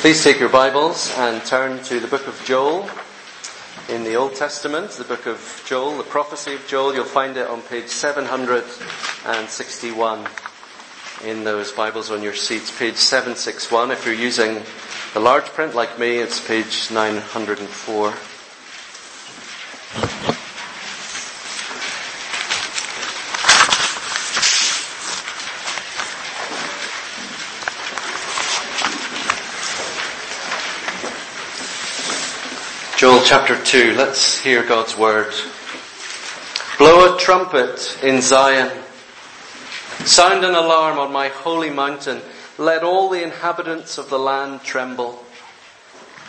Please take your Bibles and turn to the book of Joel in the Old Testament, the book of Joel, the prophecy of Joel. You'll find it on page 761 in those Bibles on your seats, page 761. If you're using the large print like me, it's page 904. Joel chapter 2, let's hear God's word. Blow a trumpet in Zion. Sound an alarm on my holy mountain. Let all the inhabitants of the land tremble.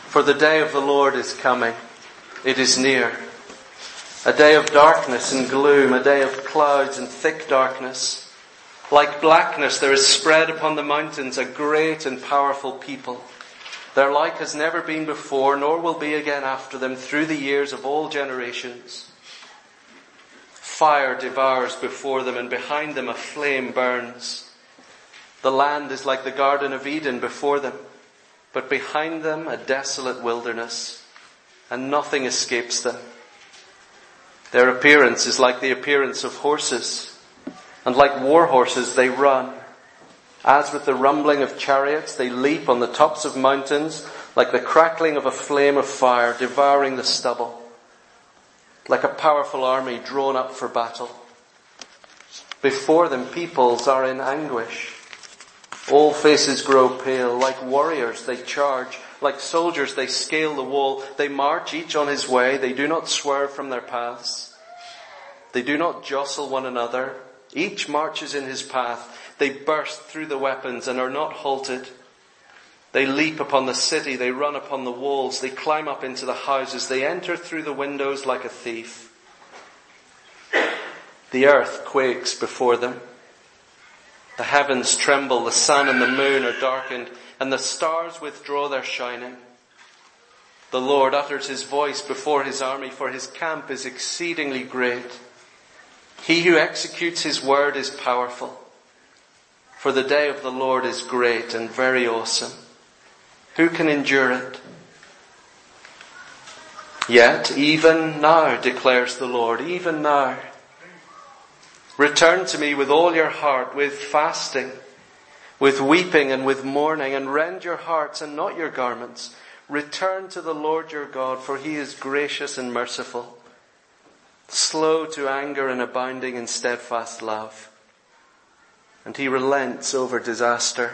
For the day of the Lord is coming. It is near. A day of darkness and gloom, a day of clouds and thick darkness. Like blackness, there is spread upon the mountains a great and powerful people. Their like has never been before, nor will be again after them through the years of all generations. Fire devours before them, and behind them a flame burns. The land is like the Garden of Eden before them, but behind them a desolate wilderness, and nothing escapes them. Their appearance is like the appearance of horses, and like war horses they run. As with the rumbling of chariots, they leap on the tops of mountains like the crackling of a flame of fire devouring the stubble, like a powerful army drawn up for battle. Before them, peoples are in anguish. All faces grow pale. Like warriors, they charge. Like soldiers, they scale the wall. They march each on his way. They do not swerve from their paths. They do not jostle one another. Each marches in his path. They burst through the weapons and are not halted. They leap upon the city, they run upon the walls, they climb up into the houses, they enter through the windows like a thief. The earth quakes before them. The heavens tremble, the sun and the moon are darkened, and the stars withdraw their shining. The Lord utters his voice before his army, for his camp is exceedingly great. He who executes his word is powerful. For the day of the Lord is great and very awesome. Who can endure it? Yet, even now, declares the Lord, even now, return to me with all your heart, with fasting, with weeping and with mourning, and rend your hearts and not your garments. Return to the Lord your God, for he is gracious and merciful, slow to anger and abounding in steadfast love and he relents over disaster.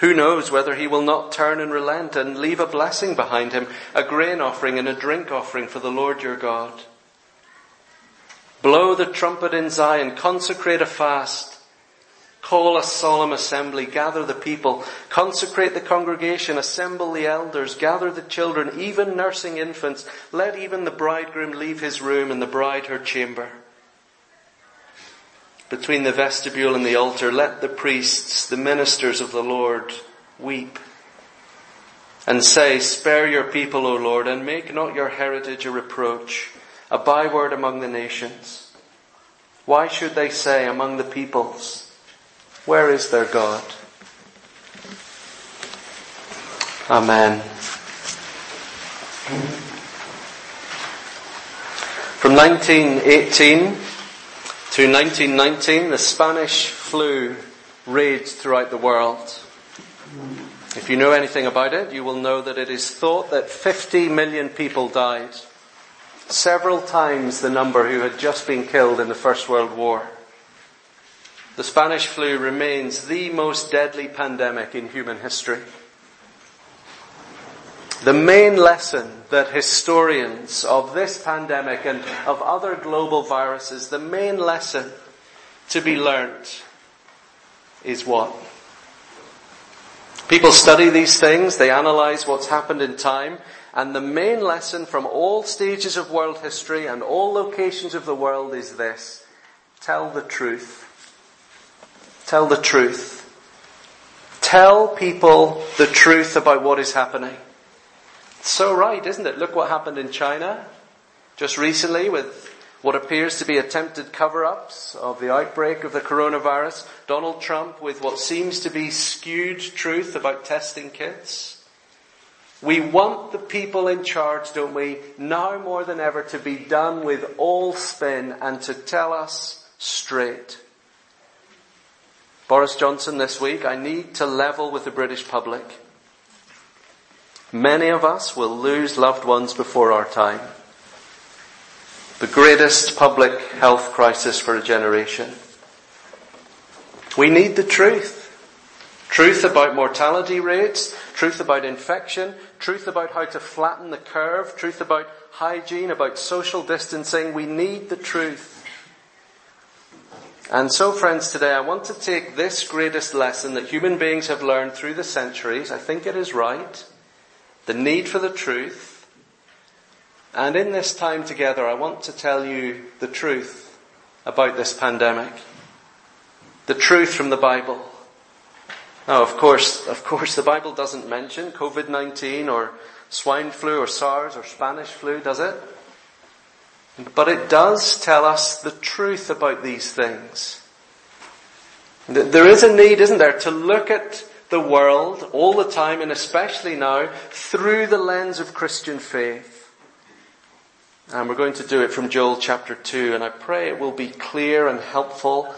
Who knows whether he will not turn and relent and leave a blessing behind him, a grain offering and a drink offering for the Lord your God. Blow the trumpet in Zion, consecrate a fast, call a solemn assembly, gather the people, consecrate the congregation, assemble the elders, gather the children, even nursing infants, let even the bridegroom leave his room and the bride her chamber between the vestibule and the altar, let the priests, the ministers of the Lord, weep and say, Spare your people, O Lord, and make not your heritage a reproach, a byword among the nations. Why should they say among the peoples, Where is their God? Amen. From 1918 to 1919, the Spanish flu raged throughout the world. If you know anything about it, you will know that it is thought that 50 million people died, several times the number who had just been killed in the First World War. The Spanish flu remains the most deadly pandemic in human history. The main lesson that historians of this pandemic and of other global viruses, the main lesson to be learnt is what? People study these things, they analyze what's happened in time, and the main lesson from all stages of world history and all locations of the world is this. Tell the truth. Tell the truth. Tell people the truth about what is happening. So right, isn't it? Look what happened in China just recently with what appears to be attempted cover-ups of the outbreak of the coronavirus, Donald Trump with what seems to be skewed truth about testing kits. We want the people in charge, don't we, now more than ever to be done with all spin and to tell us straight. Boris Johnson this week, I need to level with the British public. Many of us will lose loved ones before our time the greatest public health crisis for a generation. We need the truth. Truth about mortality rates, truth about infection, truth about how to flatten the curve, truth about hygiene, about social distancing. We need the truth. And so friends, today I want to take this greatest lesson that human beings have learned through the centuries. I think it is right. The need for the truth and in this time together, I want to tell you the truth about this pandemic. The truth from the Bible. Now, of course, of course, the Bible doesn't mention COVID-19 or swine flu or SARS or Spanish flu, does it? But it does tell us the truth about these things. There is a need, isn't there, to look at the world all the time and especially now through the lens of Christian faith. And we're going to do it from Joel chapter 2. And I pray it will be clear and helpful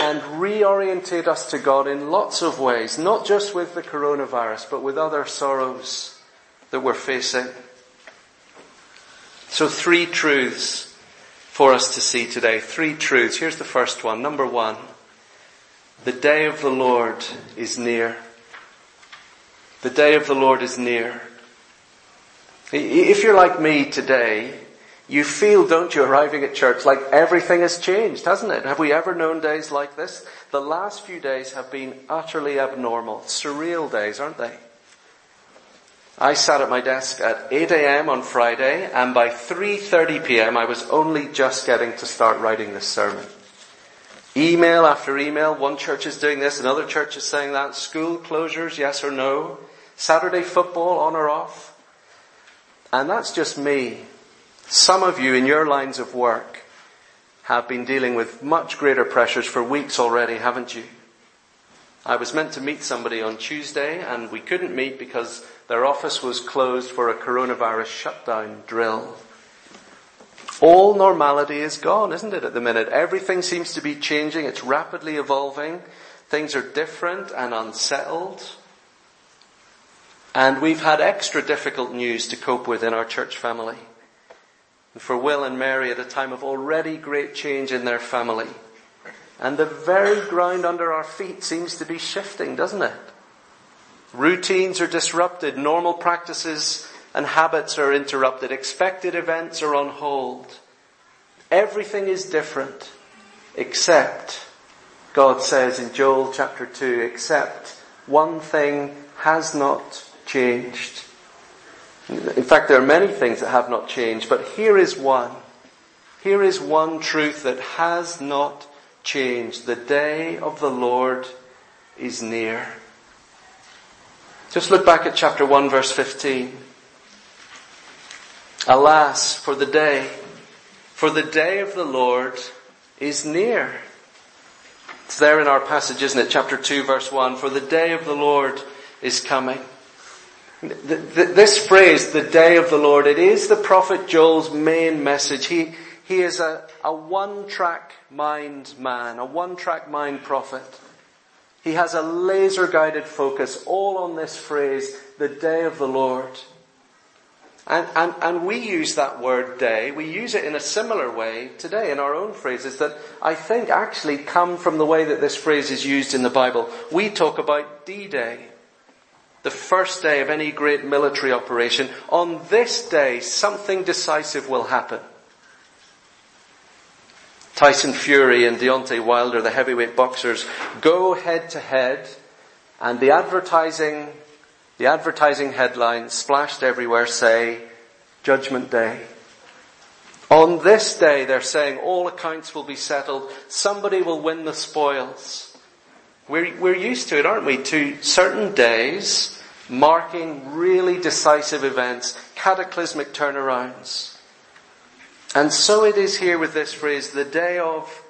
and reorientate us to God in lots of ways, not just with the coronavirus, but with other sorrows that we're facing. So three truths for us to see today. Three truths. Here's the first one. Number one. The day of the Lord is near. The day of the Lord is near. If you're like me today, you feel, don't you, arriving at church like everything has changed, hasn't it? Have we ever known days like this? The last few days have been utterly abnormal, surreal days, aren't they? I sat at my desk at 8 a.m. on Friday, and by 3.30 p.m. I was only just getting to start writing this sermon. Email after email, one church is doing this, another church is saying that, school closures, yes or no, Saturday football, on or off. And that's just me some of you in your lines of work have been dealing with much greater pressures for weeks already, haven't you? I was meant to meet somebody on Tuesday and we couldn't meet because their office was closed for a coronavirus shutdown drill. All normality is gone, isn't it, at the minute? Everything seems to be changing. It's rapidly evolving. Things are different and unsettled. And we've had extra difficult news to cope with in our church family And for Will and Mary at a time of already great change in their family. And the very ground under our feet seems to be shifting, doesn't it? Routines are disrupted, normal practices and habits are interrupted, expected events are on hold. Everything is different except, God says in Joel chapter 2, except one thing has not changed. In fact, there are many things that have not changed, but here is one. Here is one truth that has not changed. The day of the Lord is near. Just look back at chapter 1 verse 15. Alas, for the day, for the day of the Lord is near. It's there in our passage, isn't it? Chapter 2 verse 1. For the day of the Lord is coming. This phrase, the day of the Lord, it is the prophet Joel's main message. He, he is a, a one-track mind man, a one-track mind prophet. He has a laser guided focus all on this phrase, the day of the Lord. And, and, and we use that word day, we use it in a similar way today in our own phrases that I think actually come from the way that this phrase is used in the Bible. We talk about D-Day the first day of any great military operation, on this day something decisive will happen. Tyson Fury and Deontay Wilder, the heavyweight boxers, go head to head and the advertising, the advertising headlines splashed everywhere say, Judgment Day. On this day, they're saying all accounts will be settled. Somebody will win the spoils. We're, we're used to it, aren't we? To certain days marking really decisive events, cataclysmic turnarounds. And so it is here with this phrase, the day of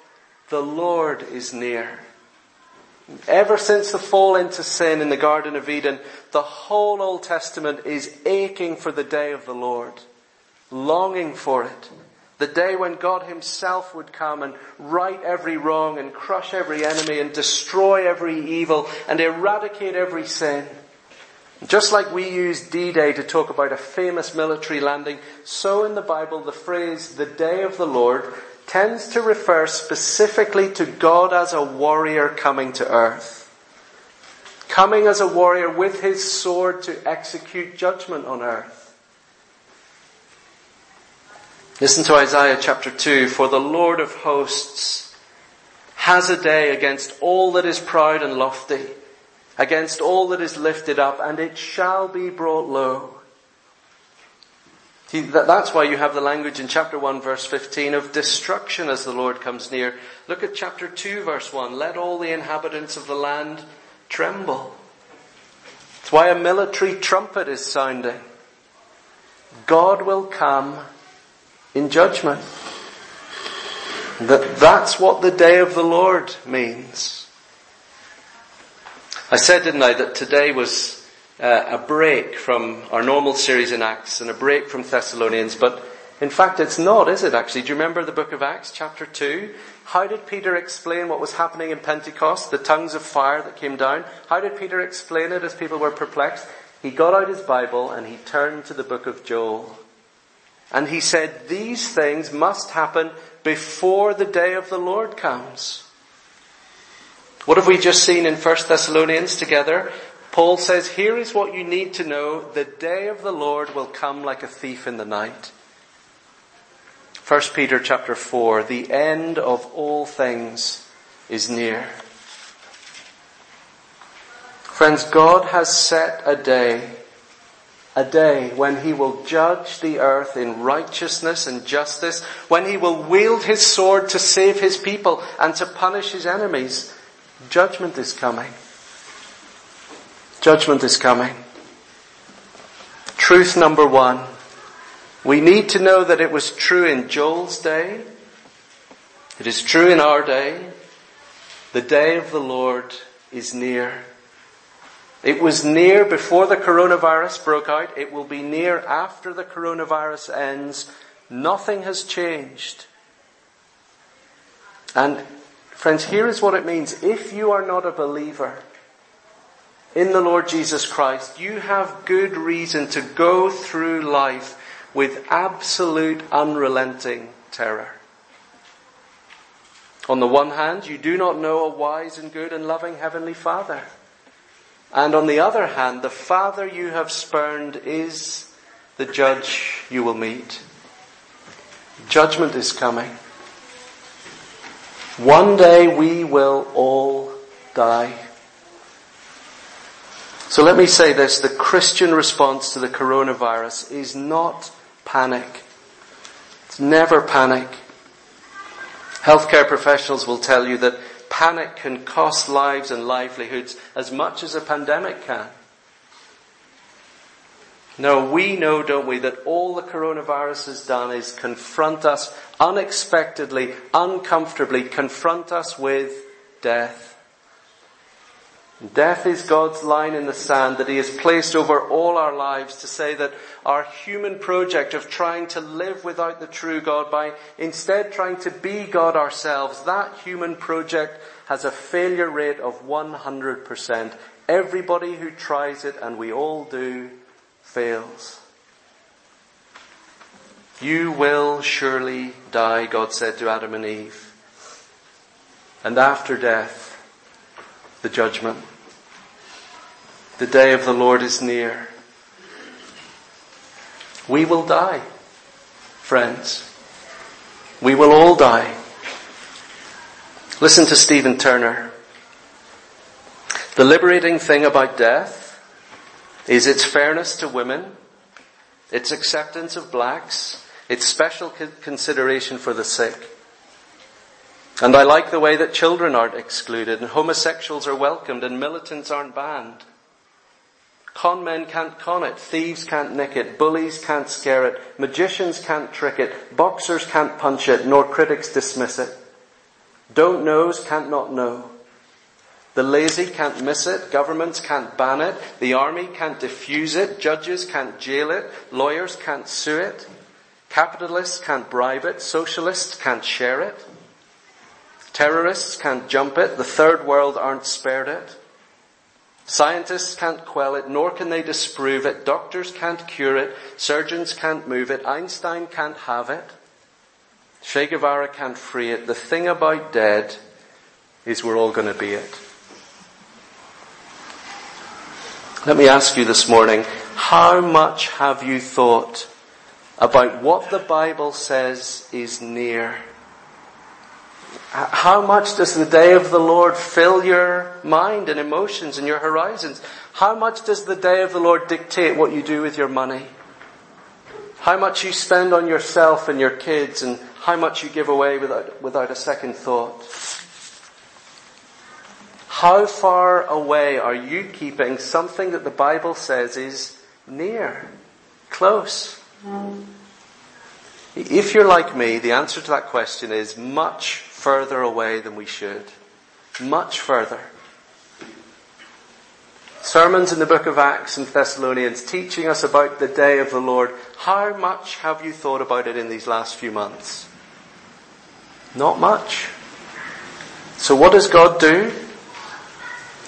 the Lord is near. Ever since the fall into sin in the Garden of Eden, the whole Old Testament is aching for the day of the Lord, longing for it. The day when God Himself would come and right every wrong and crush every enemy and destroy every evil and eradicate every sin. Just like we use D-Day to talk about a famous military landing, so in the Bible the phrase the day of the Lord tends to refer specifically to God as a warrior coming to earth. Coming as a warrior with his sword to execute judgment on earth. Listen to Isaiah chapter 2. For the Lord of hosts has a day against all that is proud and lofty against all that is lifted up, and it shall be brought low. That's why you have the language in chapter 1 verse 15 of destruction as the Lord comes near. Look at chapter 2 verse 1. Let all the inhabitants of the land tremble. It's why a military trumpet is sounding. God will come in judgment. That, that's what the day of the Lord means. I said, didn't I, that today was uh, a break from our normal series in Acts and a break from Thessalonians, but in fact it's not, is it actually? Do you remember the book of Acts, chapter 2? How did Peter explain what was happening in Pentecost, the tongues of fire that came down? How did Peter explain it as people were perplexed? He got out his Bible and he turned to the book of Joel. And he said, these things must happen before the day of the Lord comes. What have we just seen in 1 Thessalonians together? Paul says, here is what you need to know. The day of the Lord will come like a thief in the night. 1 Peter chapter 4, the end of all things is near. Friends, God has set a day, a day when He will judge the earth in righteousness and justice, when He will wield His sword to save His people and to punish His enemies. Judgment is coming. Judgment is coming. Truth number one. We need to know that it was true in Joel's day. It is true in our day. The day of the Lord is near. It was near before the coronavirus broke out. It will be near after the coronavirus ends. Nothing has changed. And Friends, here is what it means. If you are not a believer in the Lord Jesus Christ, you have good reason to go through life with absolute unrelenting terror. On the one hand, you do not know a wise and good and loving Heavenly Father. And on the other hand, the Father you have spurned is the judge you will meet. Judgment is coming. One day we will all die. So let me say this, the Christian response to the coronavirus is not panic. It's never panic. Healthcare professionals will tell you that panic can cost lives and livelihoods as much as a pandemic can. No, we know, don't we, that all the coronavirus has done is confront us unexpectedly, uncomfortably, confront us with death. Death is God's line in the sand that He has placed over all our lives to say that our human project of trying to live without the true God by instead trying to be God ourselves, that human project has a failure rate of 100%. Everybody who tries it, and we all do, fails. You will surely die, God said to Adam and Eve. And after death, the judgment. The day of the Lord is near. We will die, friends. We will all die. Listen to Stephen Turner. The liberating thing about death is its fairness to women, its acceptance of blacks, its special consideration for the sick. And I like the way that children aren't excluded and homosexuals are welcomed and militants aren't banned. Con men can't con it, thieves can't nick it, bullies can't scare it, magicians can't trick it, boxers can't punch it, nor critics dismiss it. Don't knows can't not know. The lazy can't miss it, governments can't ban it, the army can't diffuse it, judges can't jail it, lawyers can't sue it, capitalists can't bribe it, socialists can't share it, terrorists can't jump it, the third world aren't spared it. Scientists can't quell it, nor can they disprove it. Doctors can't cure it. Surgeons can't move it. Einstein can't have it. Che Guevara can't free it. The thing about dead is we're all going to be it. Let me ask you this morning, how much have you thought about what the Bible says is near? How much does the day of the Lord fill your mind and emotions and your horizons? How much does the day of the Lord dictate what you do with your money? How much you spend on yourself and your kids and how much you give away without, without a second thought? How far away are you keeping something that the Bible says is near, close? If you're like me, the answer to that question is much further away than we should. Much further. Sermons in the book of Acts and Thessalonians teaching us about the day of the Lord. How much have you thought about it in these last few months? Not much. So what does God do?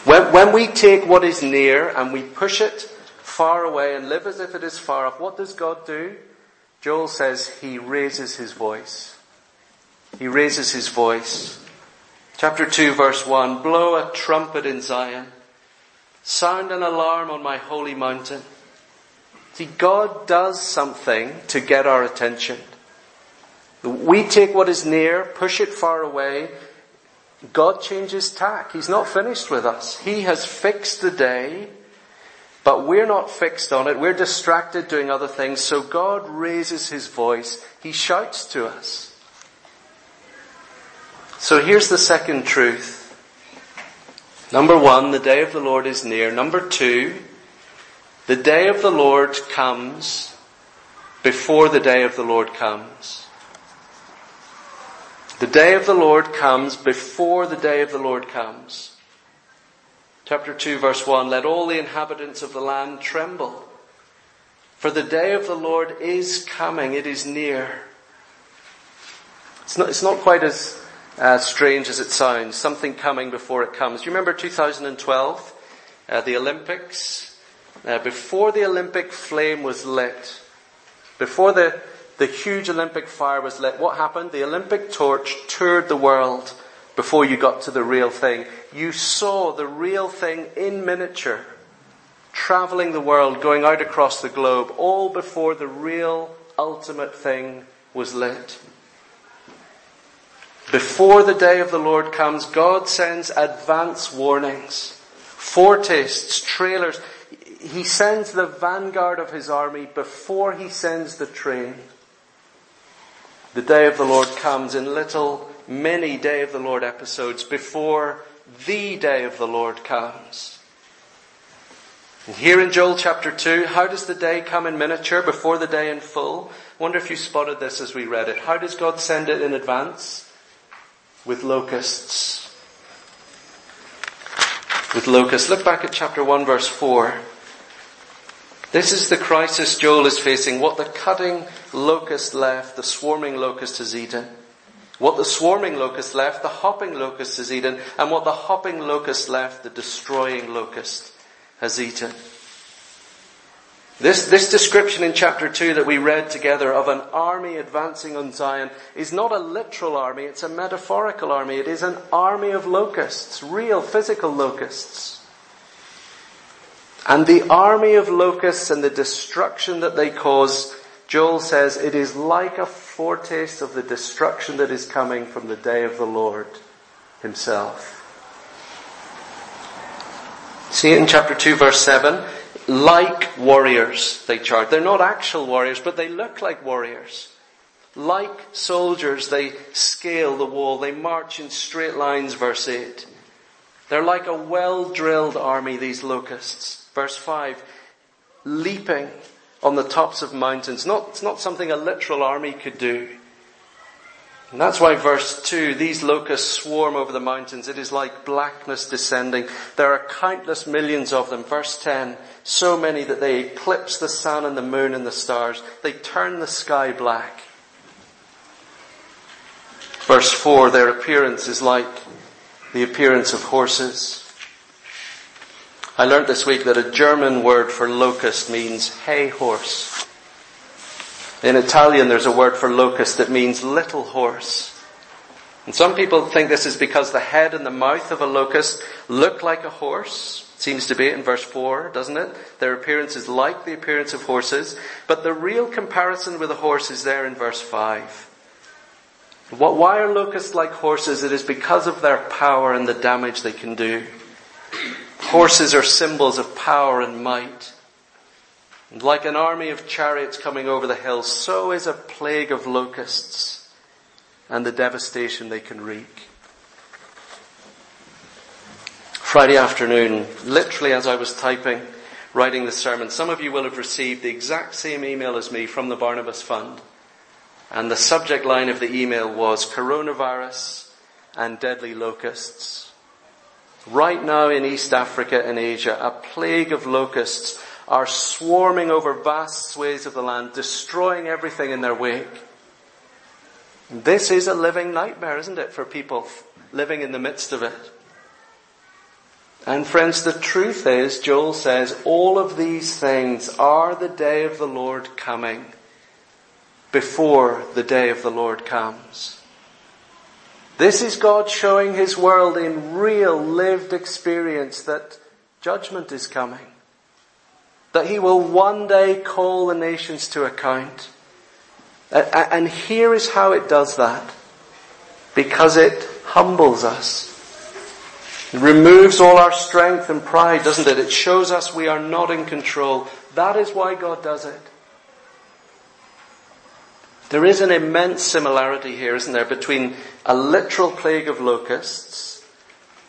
When, when we take what is near and we push it far away and live as if it is far off, what does God do? Joel says he raises his voice. He raises his voice. Chapter 2 verse 1, blow a trumpet in Zion. Sound an alarm on my holy mountain. See, God does something to get our attention. We take what is near, push it far away. God changes tack. He's not finished with us. He has fixed the day, but we're not fixed on it. We're distracted doing other things. So God raises his voice. He shouts to us. So here's the second truth. Number one, the day of the Lord is near. Number two, the day of the Lord comes before the day of the Lord comes. The day of the Lord comes before the day of the Lord comes. Chapter 2 verse 1, let all the inhabitants of the land tremble. For the day of the Lord is coming, it is near. It's not, it's not quite as uh, strange as it sounds, something coming before it comes. Do you remember 2012, uh, the Olympics? Uh, before the Olympic flame was lit, before the, the huge Olympic fire was lit, what happened? The Olympic torch toured the world before you got to the real thing. You saw the real thing in miniature, traveling the world, going out across the globe, all before the real ultimate thing was lit. Before the day of the Lord comes, God sends advance warnings, foretastes, trailers. He sends the vanguard of his army before he sends the train. The day of the Lord comes in little many day of the Lord episodes before the day of the Lord comes. And here in Joel chapter 2, how does the day come in miniature before the day in full? Wonder if you spotted this as we read it. How does God send it in advance? With locusts. With locusts. Look back at chapter 1 verse 4. This is the crisis Joel is facing. What the cutting locust left, the swarming locust has eaten. What the swarming locust left, the hopping locust has eaten. And what the hopping locust left, the destroying locust has eaten. This, this description in chapter 2 that we read together of an army advancing on Zion is not a literal army, it's a metaphorical army. It is an army of locusts, real physical locusts. And the army of locusts and the destruction that they cause, Joel says, it is like a foretaste of the destruction that is coming from the day of the Lord himself. See it in chapter 2 verse 7 like warriors, they charge. They're not actual warriors, but they look like warriors. Like soldiers, they scale the wall. They march in straight lines, verse 8. They're like a well drilled army, these locusts. Verse 5. leaping on the tops of mountains. Not, it's not something a literal army could do. And that's why verse 2, these locusts swarm over the mountains. It is like blackness descending. There are countless millions of them. Verse 10, so many that they eclipse the sun and the moon and the stars. They turn the sky black. Verse 4, their appearance is like the appearance of horses. I learned this week that a German word for locust means hay horse. In Italian, there's a word for locust that means little horse. And some people think this is because the head and the mouth of a locust look like a horse. Seems to be in verse 4, doesn't it? Their appearance is like the appearance of horses. But the real comparison with a horse is there in verse 5. Why are locusts like horses? It is because of their power and the damage they can do. Horses are symbols of power and might. And like an army of chariots coming over the hills, so is a plague of locusts and the devastation they can wreak. Friday afternoon, literally as I was typing, writing the sermon, some of you will have received the exact same email as me from the Barnabas Fund. And the subject line of the email was coronavirus and deadly locusts. Right now in East Africa and Asia, a plague of locusts are swarming over vast swathes of the land, destroying everything in their wake. This is a living nightmare, isn't it, for people living in the midst of it? And friends, the truth is, Joel says, all of these things are the day of the Lord coming before the day of the Lord comes. This is God showing His world in real lived experience that judgment is coming that he will one day call the nations to account. And here is how it does that. Because it humbles us. It removes all our strength and pride, doesn't it? It shows us we are not in control. That is why God does it. There is an immense similarity here, isn't there, between a literal plague of locusts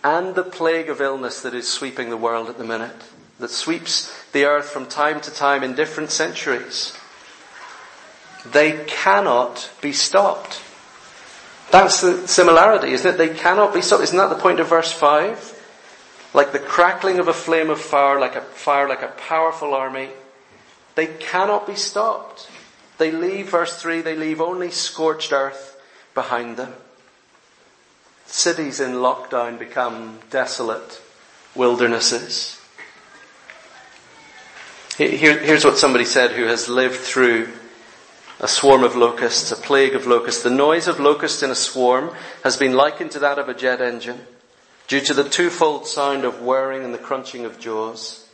and the plague of illness that is sweeping the world at the minute that sweeps the earth from time to time in different centuries. They cannot be stopped. That's the similarity, isn't it? They cannot be stopped. Isn't that the point of verse 5? Like the crackling of a flame of fire, like a fire, like a powerful army. They cannot be stopped. They leave, verse 3, they leave only scorched earth behind them. Cities in lockdown become desolate wildernesses. Here, here's what somebody said who has lived through a swarm of locusts, a plague of locusts. The noise of locusts in a swarm has been likened to that of a jet engine due to the twofold sound of whirring and the crunching of jaws.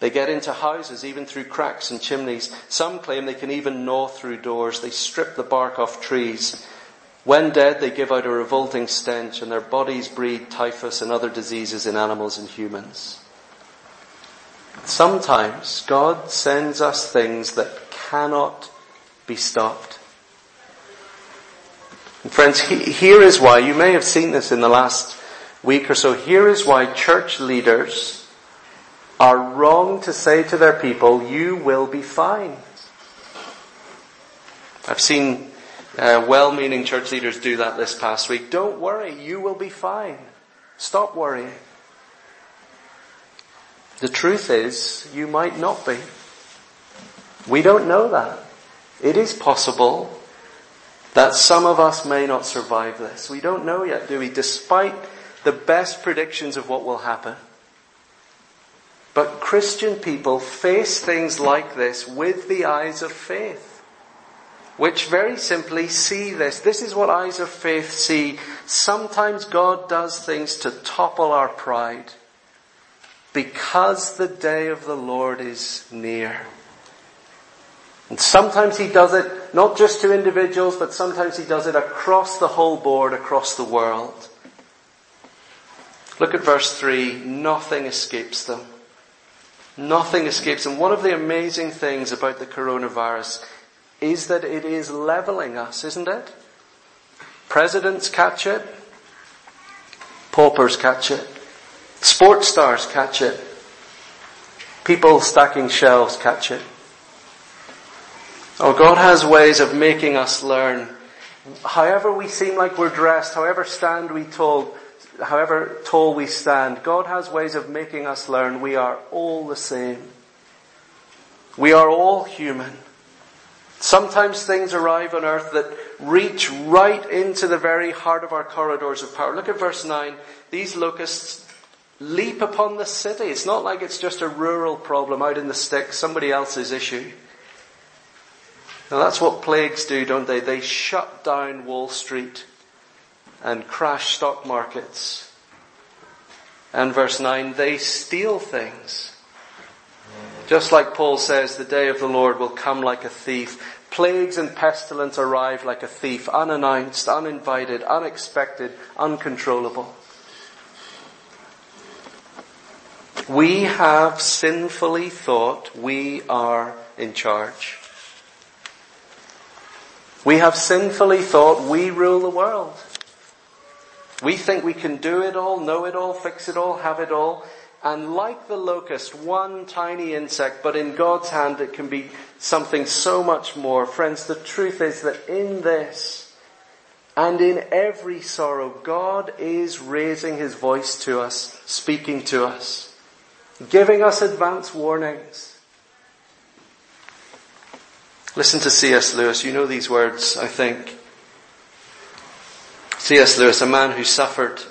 They get into houses, even through cracks and chimneys. Some claim they can even gnaw through doors. They strip the bark off trees. When dead, they give out a revolting stench and their bodies breed typhus and other diseases in animals and humans. Sometimes God sends us things that cannot be stopped. And friends, here is why, you may have seen this in the last week or so, here is why church leaders are wrong to say to their people, you will be fine. I've seen uh, well-meaning church leaders do that this past week. Don't worry, you will be fine. Stop worrying. The truth is, you might not be. We don't know that. It is possible that some of us may not survive this. We don't know yet, do we? Despite the best predictions of what will happen. But Christian people face things like this with the eyes of faith, which very simply see this. This is what eyes of faith see. Sometimes God does things to topple our pride because the day of the Lord is near. And sometimes he does it not just to individuals, but sometimes he does it across the whole board, across the world. Look at verse 3. Nothing escapes them. Nothing escapes them. One of the amazing things about the coronavirus is that it is leveling us, isn't it? Presidents catch it. Paupers catch it. Sports stars catch it. People stacking shelves catch it. Oh, God has ways of making us learn. However we seem like we're dressed, however stand we tall, however tall we stand, God has ways of making us learn we are all the same. We are all human. Sometimes things arrive on earth that reach right into the very heart of our corridors of power. Look at verse 9. These locusts leap upon the city. It's not like it's just a rural problem out in the sticks, somebody else's issue. Now that's what plagues do, don't they? They shut down Wall Street and crash stock markets. And verse 9, they steal things. Just like Paul says, the day of the Lord will come like a thief. Plagues and pestilence arrive like a thief, unannounced, uninvited, unexpected, uncontrollable. We have sinfully thought we are in charge. We have sinfully thought we rule the world. We think we can do it all, know it all, fix it all, have it all. And like the locust, one tiny insect, but in God's hand it can be something so much more. Friends, the truth is that in this and in every sorrow, God is raising his voice to us, speaking to us, giving us advance warnings. Listen to C.S. Lewis. You know these words, I think. C.S. Lewis, a man who suffered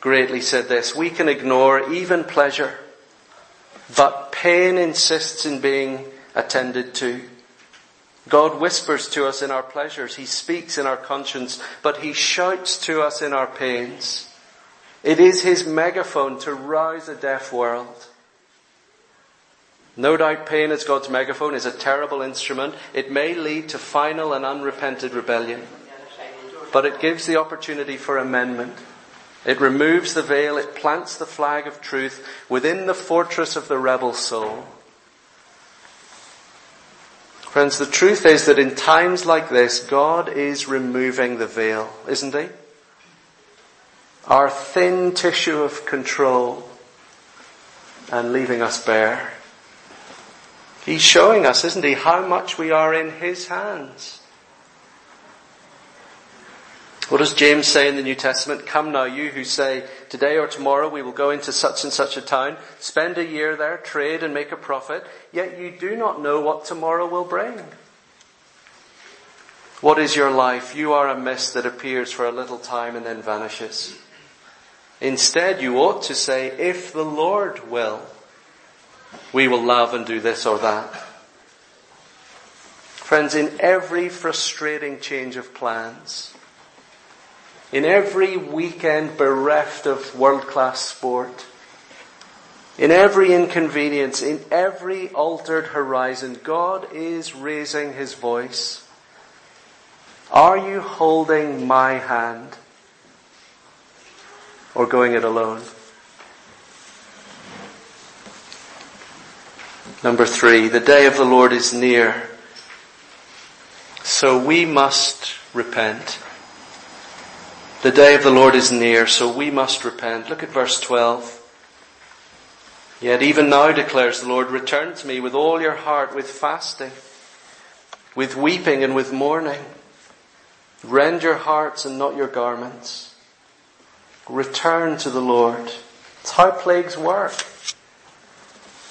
greatly, said this, we can ignore even pleasure, but pain insists in being attended to. God whispers to us in our pleasures. He speaks in our conscience, but He shouts to us in our pains. It is His megaphone to rouse a deaf world. No doubt pain as God's megaphone is a terrible instrument. It may lead to final and unrepented rebellion. But it gives the opportunity for amendment. It removes the veil. It plants the flag of truth within the fortress of the rebel soul. Friends, the truth is that in times like this, God is removing the veil, isn't He? Our thin tissue of control and leaving us bare. He's showing us, isn't he, how much we are in his hands. What does James say in the New Testament? Come now, you who say, today or tomorrow we will go into such and such a town, spend a year there, trade and make a profit, yet you do not know what tomorrow will bring. What is your life? You are a mist that appears for a little time and then vanishes. Instead, you ought to say, if the Lord will, we will love and do this or that. Friends, in every frustrating change of plans, in every weekend bereft of world class sport, in every inconvenience, in every altered horizon, God is raising His voice. Are you holding my hand or going it alone? Number three, the day of the Lord is near. So we must repent. The day of the Lord is near, so we must repent. Look at verse 12. Yet even now declares the Lord, return to me with all your heart, with fasting, with weeping and with mourning. Rend your hearts and not your garments. Return to the Lord. It's how plagues work.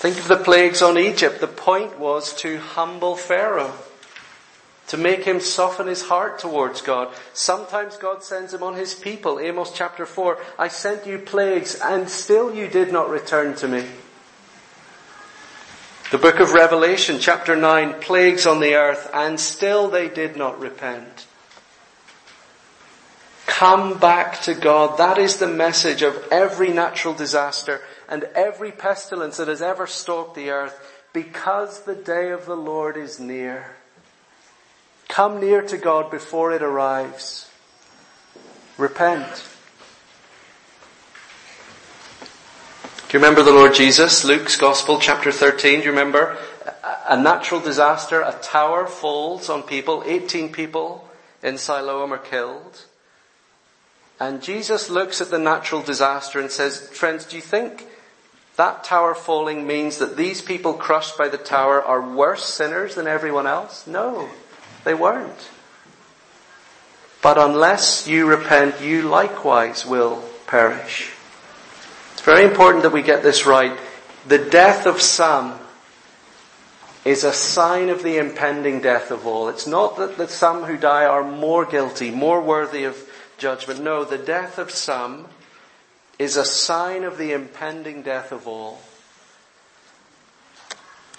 Think of the plagues on Egypt. The point was to humble Pharaoh, to make him soften his heart towards God. Sometimes God sends him on his people. Amos chapter 4, I sent you plagues and still you did not return to me. The book of Revelation chapter 9, plagues on the earth and still they did not repent. Come back to God. That is the message of every natural disaster and every pestilence that has ever stalked the earth because the day of the Lord is near. Come near to God before it arrives. Repent. Do you remember the Lord Jesus? Luke's Gospel, chapter 13. Do you remember? A natural disaster, a tower falls on people. 18 people in Siloam are killed. And Jesus looks at the natural disaster and says, Friends, do you think that tower falling means that these people crushed by the tower are worse sinners than everyone else? No, they weren't. But unless you repent, you likewise will perish. It's very important that we get this right. The death of some is a sign of the impending death of all. It's not that, that some who die are more guilty, more worthy of judgment. No, the death of some is a sign of the impending death of all.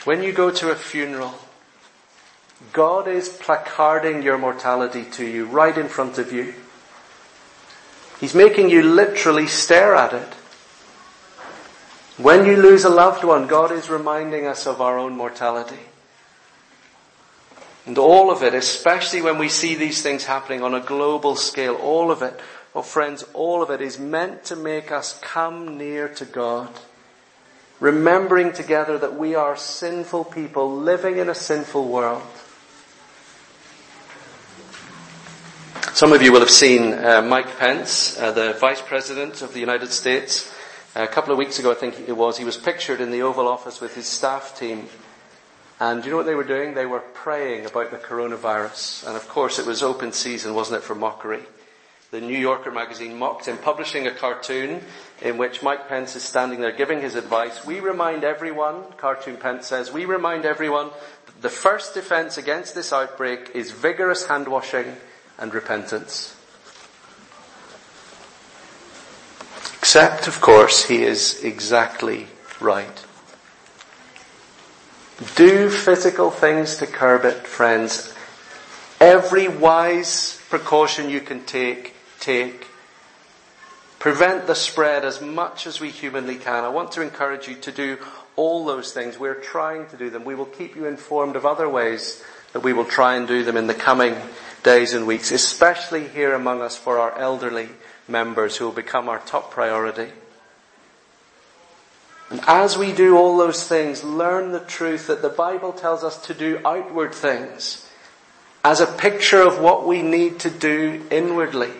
When you go to a funeral, God is placarding your mortality to you right in front of you. He's making you literally stare at it. When you lose a loved one, God is reminding us of our own mortality. And all of it, especially when we see these things happening on a global scale, all of it, oh friends, all of it is meant to make us come near to God. Remembering together that we are sinful people living in a sinful world. Some of you will have seen uh, Mike Pence, uh, the Vice President of the United States, a couple of weeks ago, I think it was, he was pictured in the Oval Office with his staff team. And do you know what they were doing? They were praying about the coronavirus. And of course, it was open season, wasn't it, for mockery? The New Yorker magazine mocked him, publishing a cartoon in which Mike Pence is standing there giving his advice. We remind everyone, Cartoon Pence says, we remind everyone that the first defense against this outbreak is vigorous hand washing and repentance. Except, of course, he is exactly right. Do physical things to curb it, friends. Every wise precaution you can take, take. Prevent the spread as much as we humanly can. I want to encourage you to do all those things. We're trying to do them. We will keep you informed of other ways that we will try and do them in the coming days and weeks, especially here among us for our elderly members who will become our top priority. And as we do all those things, learn the truth that the Bible tells us to do outward things as a picture of what we need to do inwardly.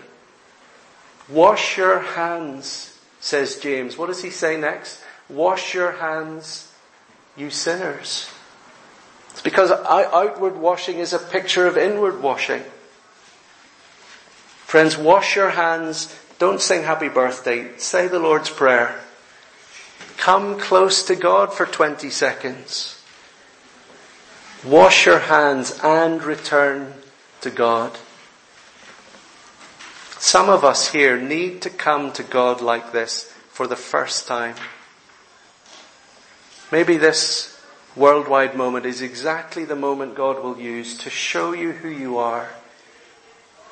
Wash your hands, says James. What does he say next? Wash your hands, you sinners. It's because outward washing is a picture of inward washing. Friends, wash your hands. Don't sing happy birthday. Say the Lord's Prayer. Come close to God for 20 seconds. Wash your hands and return to God. Some of us here need to come to God like this for the first time. Maybe this worldwide moment is exactly the moment God will use to show you who you are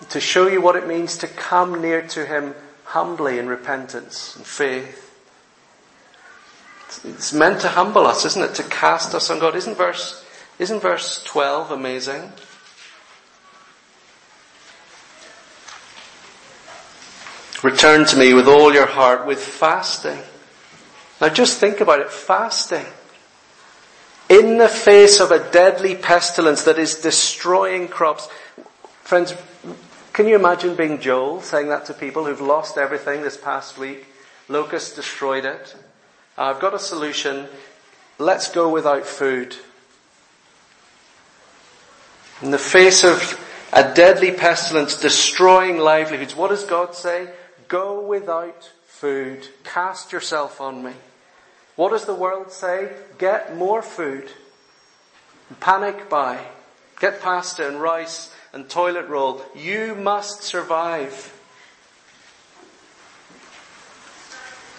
to show you what it means to come near to Him humbly in repentance and faith. It's meant to humble us, isn't it? To cast us on God. Isn't verse, isn't verse 12 amazing? Return to me with all your heart, with fasting. Now just think about it, fasting. In the face of a deadly pestilence that is destroying crops. Friends, can you imagine being Joel saying that to people who've lost everything this past week? Locusts destroyed it. Uh, I've got a solution. Let's go without food. In the face of a deadly pestilence destroying livelihoods, what does God say? Go without food. Cast yourself on me. What does the world say? Get more food. Panic buy. Get pasta and rice and toilet roll. You must survive.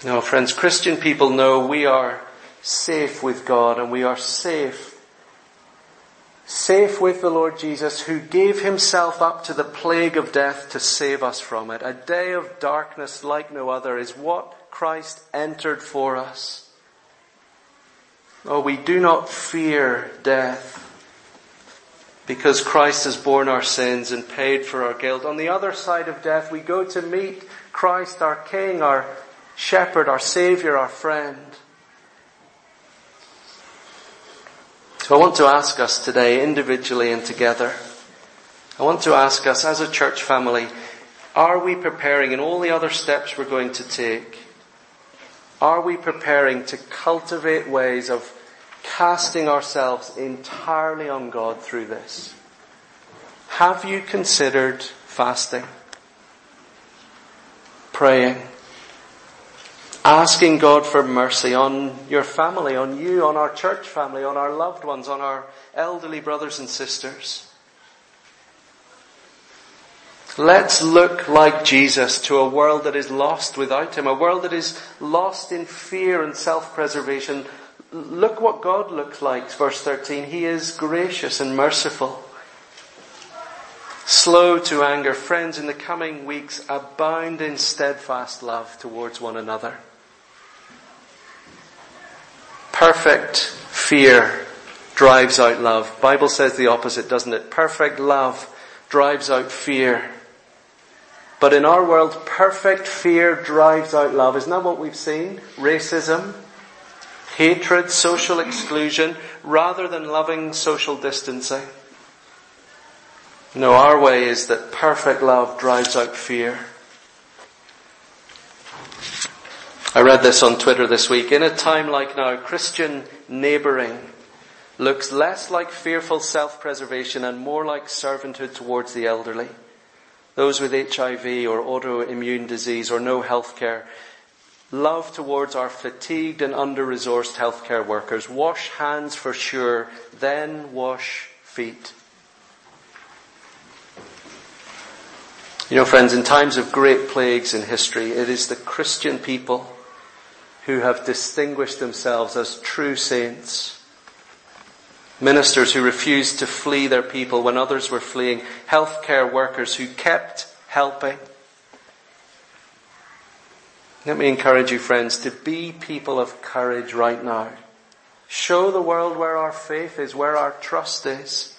No, friends, Christian people know we are safe with God and we are safe. Safe with the Lord Jesus who gave himself up to the plague of death to save us from it. A day of darkness like no other is what Christ entered for us. Oh, we do not fear death because Christ has borne our sins and paid for our guilt. On the other side of death, we go to meet Christ, our King, our Shepherd, our Savior, our friend. I want to ask us today, individually and together, I want to ask us as a church family, are we preparing in all the other steps we're going to take? Are we preparing to cultivate ways of casting ourselves entirely on God through this? Have you considered fasting? Praying? Asking God for mercy on your family, on you, on our church family, on our loved ones, on our elderly brothers and sisters? Let's look like Jesus to a world that is lost without Him, a world that is lost in fear and self-preservation. Look what God looks like, verse 13. He is gracious and merciful. Slow to anger. Friends, in the coming weeks, abound in steadfast love towards one another. Perfect fear drives out love. Bible says the opposite, doesn't it? Perfect love drives out fear. But in our world, perfect fear drives out love. Isn't that what we've seen? Racism, hatred, social exclusion, rather than loving social distancing. No, our way is that perfect love drives out fear. I read this on Twitter this week. In a time like now, Christian neighbouring looks less like fearful self-preservation and more like servanthood towards the elderly those with HIV or autoimmune disease or no healthcare. Love towards our fatigued and under-resourced healthcare workers. Wash hands for sure, then wash feet. You know, friends, in times of great plagues in history, it is the Christian people who have distinguished themselves as true saints ministers who refused to flee their people when others were fleeing, healthcare workers who kept helping. Let me encourage you, friends, to be people of courage right now. Show the world where our faith is, where our trust is.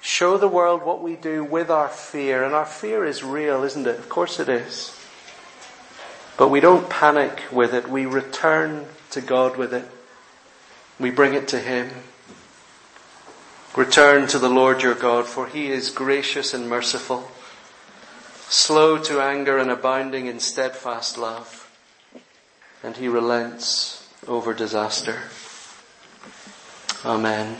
Show the world what we do with our fear. And our fear is real, isn't it? Of course it is. But we don't panic with it. We return to God with it. We bring it to Him. Return to the Lord your God, for he is gracious and merciful, slow to anger and abounding in steadfast love, and he relents over disaster. Amen.